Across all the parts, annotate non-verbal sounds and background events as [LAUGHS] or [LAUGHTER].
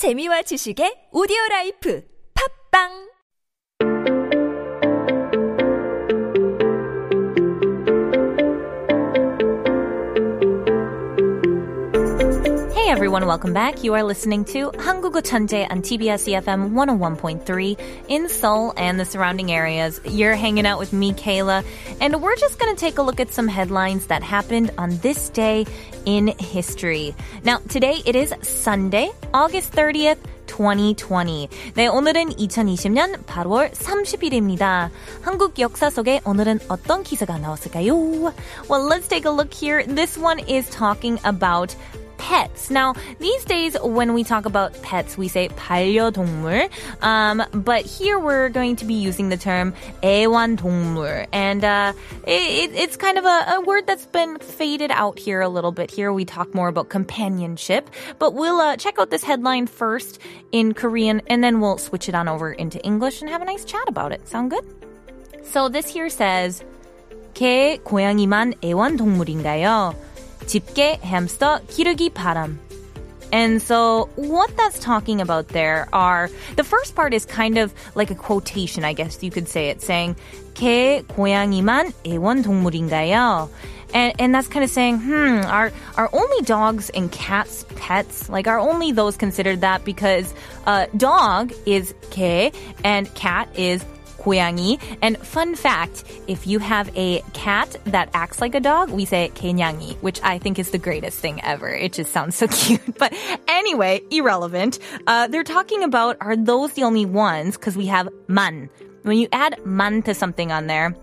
재미와 지식의 오디오 라이프. 팝빵 everyone, welcome back. You are listening to 한국어 천재 on TBS EFM 101.3 in Seoul and the surrounding areas. You're hanging out with me, Kayla, and we're just going to take a look at some headlines that happened on this day in history. Now, today it is Sunday, August 30th. 2020. 네, 오늘은 2020년 8월 30일입니다. 한국 역사 속에 오늘은 어떤 기사가 나왔을까요? Well, let's take a look here. This one is talking about pets. Now, these days, when we talk about pets, we say 반려동물. Um, but here we're going to be using the term 애완동물. And uh, it, it's kind of a, a, word that's been faded out here a little bit. Here we talk more about companionship. But we'll uh, check out this headline first in Korean, and then we'll switch it on over into English and have a nice chat about it. Sound good? So this here says, 개, 고양이만 애완동물인가요? 집게, hamster, 기르기 바람. And so what that's talking about there are the first part is kind of like a quotation, I guess you could say it, saying 개, 고양이만 애완동물인가요? And, and that's kind of saying, hmm, are are only dogs and cats pets? Like, are only those considered that? Because uh, dog is 개 and cat is 고양이. And fun fact, if you have a cat that acts like a dog, we say 개냥이, which I think is the greatest thing ever. It just sounds so [LAUGHS] cute. But anyway, irrelevant. Uh, they're talking about are those the only ones? Because we have man. When you add man to something on there,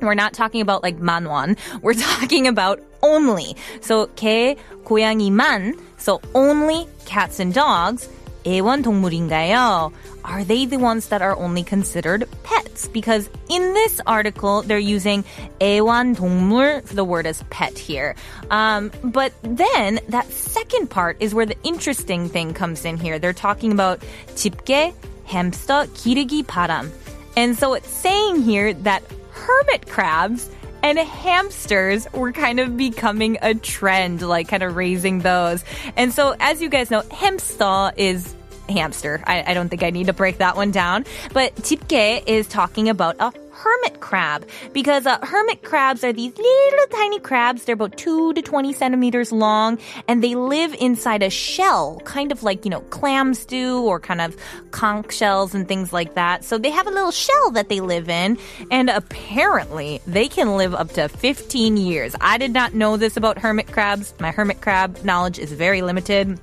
we're not talking about like manwan. [LAUGHS] We're talking about only. So 개, 고양이 만. So only cats and dogs. 애완동물인가요? Are they the ones that are only considered pets? Because in this article, they're using 애완동물, the word is pet here. Um, but then that second part is where the interesting thing comes in here. They're talking about 집게, hamster, 기르기 바람. And so it's saying here that hermit crabs and hamsters were kind of becoming a trend, like kind of raising those. And so, as you guys know, hamster is hamster. I, I, don't think I need to break that one down. But 집게 is talking about a hermit crab because uh, hermit crabs are these little tiny crabs. They're about two to 20 centimeters long and they live inside a shell, kind of like, you know, clams do or kind of conch shells and things like that. So they have a little shell that they live in and apparently they can live up to 15 years. I did not know this about hermit crabs. My hermit crab knowledge is very limited.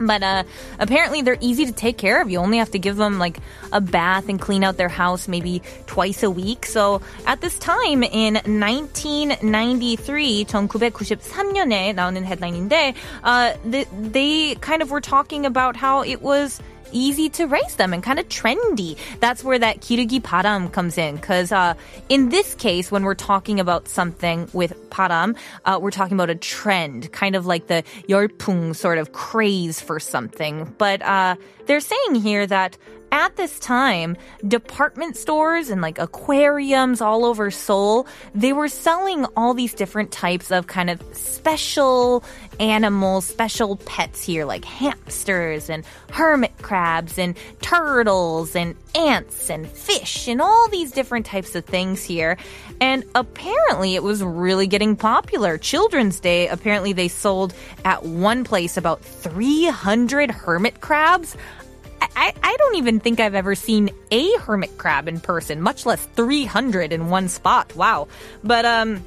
But uh, apparently, they're easy to take care of. You only have to give them like a bath and clean out their house maybe twice a week. So at this time in 1993, 1993년에 나오는 headline인데, uh, they, they kind of were talking about how it was easy to raise them and kind of trendy. That's where that kirugi param comes in. Because uh, in this case, when we're talking about something with param, uh, we're talking about a trend, kind of like the 열풍 sort of craze for something. But uh, they're saying here that at this time, department stores and like aquariums all over Seoul, they were selling all these different types of kind of special animals, special pets here, like hamsters and hermit crabs and turtles and ants and fish and all these different types of things here. And apparently it was really getting popular. Children's Day, apparently they sold at one place about 300 hermit crabs. I, I don't even think I've ever seen a hermit crab in person, much less 300 in one spot. Wow. But, um,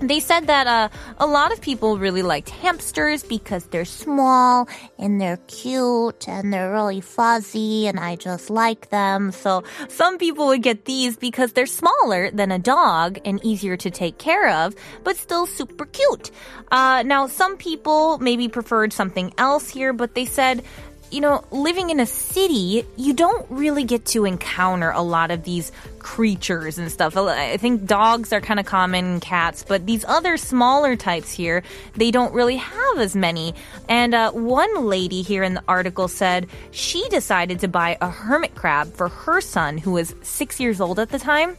they said that uh, a lot of people really liked hamsters because they're small and they're cute and they're really fuzzy and I just like them. So some people would get these because they're smaller than a dog and easier to take care of, but still super cute. Uh, now, some people maybe preferred something else here, but they said you know, living in a city, you don't really get to encounter a lot of these creatures and stuff. I think dogs are kind of common, cats, but these other smaller types here, they don't really have as many. And uh, one lady here in the article said she decided to buy a hermit crab for her son, who was six years old at the time.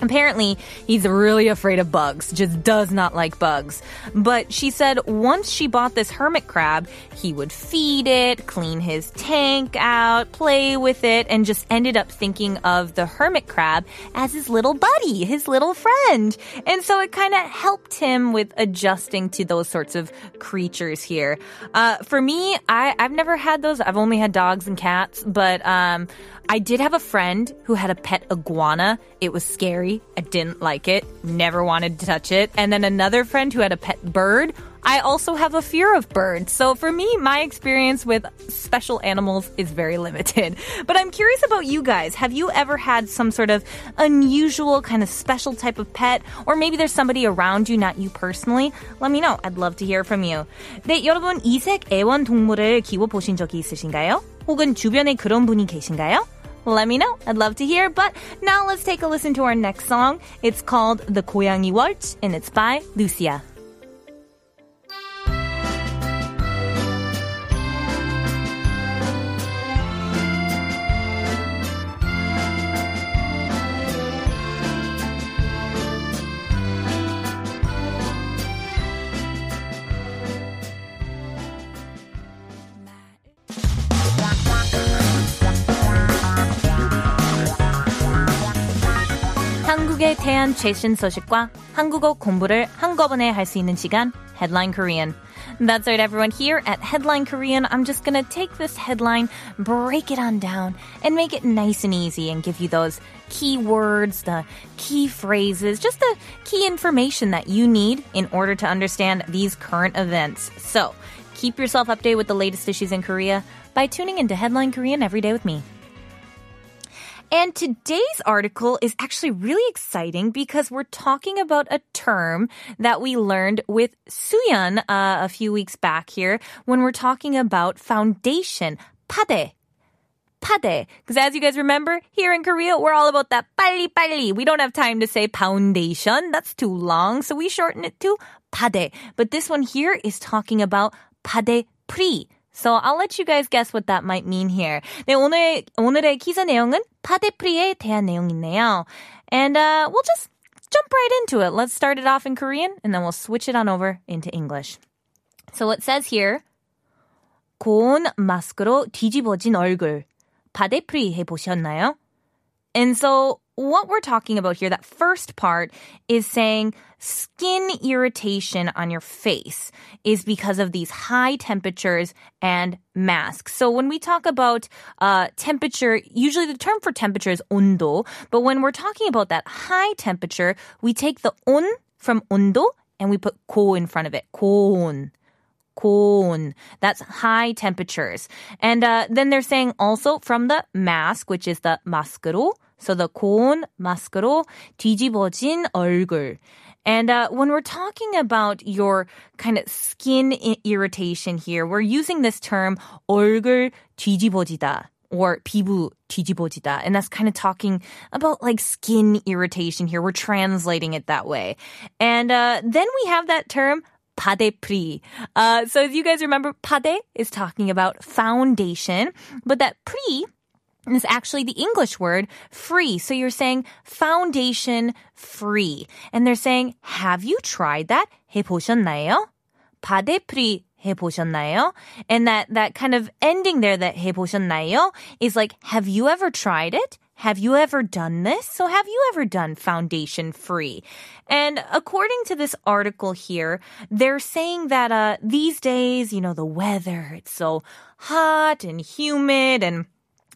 Apparently, he's really afraid of bugs, just does not like bugs. But she said once she bought this hermit crab, he would feed it, clean his tank out, play with it, and just ended up thinking of the hermit crab as his little buddy, his little friend. And so it kind of helped him with adjusting to those sorts of creatures here. Uh, for me, I, I've never had those. I've only had dogs and cats, but um, I did have a friend who had a pet iguana. It was scary. I didn't like it. Never wanted to touch it. And then another friend who had a pet bird. I also have a fear of birds. So for me, my experience with special animals is very limited. [LAUGHS] But I'm curious about you guys. Have you ever had some sort of unusual kind of special type of pet? Or maybe there's somebody around you, not you personally? Let me know. I'd love to hear from you. 네, 여러분 이색 애완 동물을 키워보신 적이 있으신가요? 혹은 주변에 그런 분이 계신가요? Let me know. I'd love to hear. But now let's take a listen to our next song. It's called The Koyangi Watch" and it's by Lucia. 한국에 대한 최신 소식과 한국어 공부를 한꺼번에 할 수 있는 시간 Headline Korean. That's right, everyone. Here at Headline Korean, I'm just gonna take this headline, break it on down, and make it nice and easy and give you those key words, the key phrases, just the key information that you need in order to understand these current events. So, keep yourself updated with the latest issues in Korea by tuning into Headline Korean every day with me. And today's article is actually really exciting because we're talking about a term that we learned with Suyeon uh, a few weeks back here when we're talking about foundation, pade. Pade. Because as you guys remember, here in Korea, we're all about that 빨리 빨리. We don't have time to say foundation. That's too long. So we shorten it to pade. But this one here is talking about pade pri. So I'll let you guys guess what that might mean here. 네, 오늘, 오늘의 기사 내용은 파데프리에 대한 내용이네요. And uh, we'll just jump right into it. Let's start it off in Korean and then we'll switch it on over into English. So it says here, 고온 마스크로 뒤집어진 얼굴. 파데프리 해보셨나요? And so what we're talking about here, that first part is saying skin irritation on your face is because of these high temperatures and masks. So when we talk about uh, temperature, usually the term for temperature is ondo, but when we're talking about that high temperature, we take the on from ondo and we put ko in front of it. 고온. 고온. That's high temperatures. And uh, then they're saying also from the mask, which is the 마스크로, so the 고온 마스크로 뒤집어진 얼굴. And uh, when we're talking about your kind of skin irritation here, we're using this term 얼굴 뒤집어지다 or 피부 뒤집어지다. And that's kind of talking about like skin irritation here. We're translating it that way. And uh, then we have that term 파데프리. Uh, so as you guys remember, 파데 is talking about foundation, but that pre is actually the English word free. So you're saying foundation free. And they're saying, have you tried that? 해보셨나요? 파데프리 해보셨나요? And that, that kind of ending there that 해보셨나요 is like, have you ever tried it? Have you ever done this? So have you ever done foundation free? And according to this article here, they're saying that, uh, these days, you know, the weather, it's so hot and humid and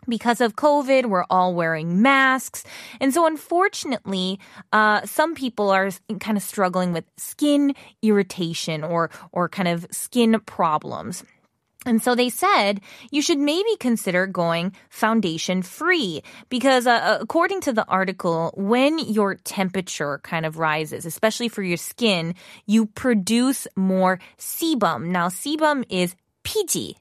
because of COVID, we're all wearing masks. And so unfortunately, uh, some people are kind of struggling with skin irritation or, or kind of skin problems. And so they said you should maybe consider going foundation free because uh, uh, according to the article, when your temperature kind of rises, especially for your skin, you produce more sebum. Now, sebum is 피지,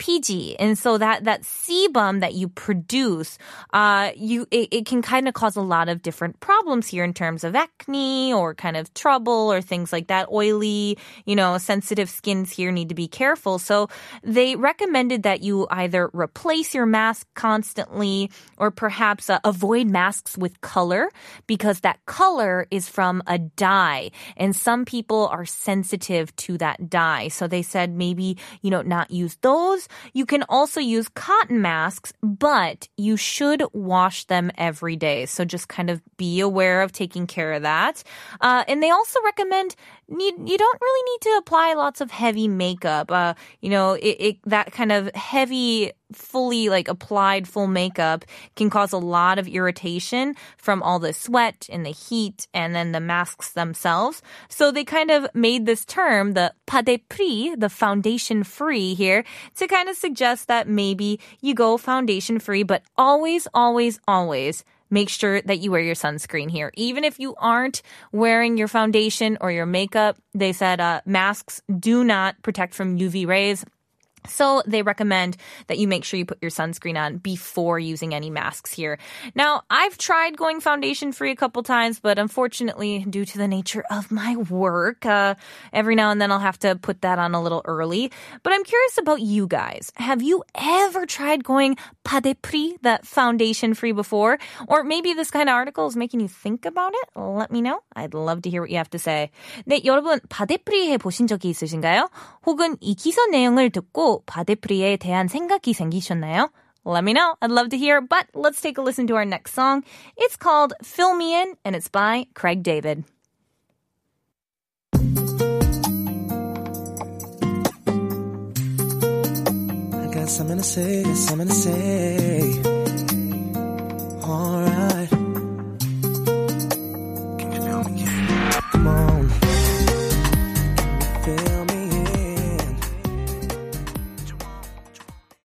피지. And so that, that sebum that you produce, uh, you, it, it can kind of cause a lot of different problems here in terms of acne or kind of trouble or things like that. Oily, you know, sensitive skins here need to be careful. So they recommended that you either replace your mask constantly or perhaps uh, avoid masks with color because that color is from a dye and some people are sensitive to that dye. So they said maybe, you know, not use those. You can also use cotton masks, but you should wash them every day. So just kind of be aware of taking care of that. Uh, and they also recommend you, you don't really need to apply lots of heavy makeup. Uh, you know, it, it, that kind of heavy, fully like applied full makeup can cause a lot of irritation from all the sweat and the heat and then the masks themselves. So they kind of made this term, the padepri, the foundation free here, to kind of suggest that maybe you go foundation free, but always, always, always make sure that you wear your sunscreen here. Even if you aren't wearing your foundation or your makeup, they said uh, masks do not protect from UV rays. So they recommend that you make sure you put your sunscreen on before using any masks here. Now, I've tried going foundation free a couple times, but unfortunately, due to the nature of my work, uh, every now and then I'll have to put that on a little early. But I'm curious about you guys. Have you ever tried going padepri, that foundation free before? Or maybe this kind of article is making you think about it? Let me know. I'd love to hear what you have to say. 네, 여러분, 바데프리 해 보신 적이 있으신가요? 혹은 이 기사 내용을 듣고 바데프리에 대한 생각이 생기셨나요? Let me know. I'd love to hear. But let's take a listen to our next song. It's called Fill Me In and it's by Craig David. I got something to say, got something to say. All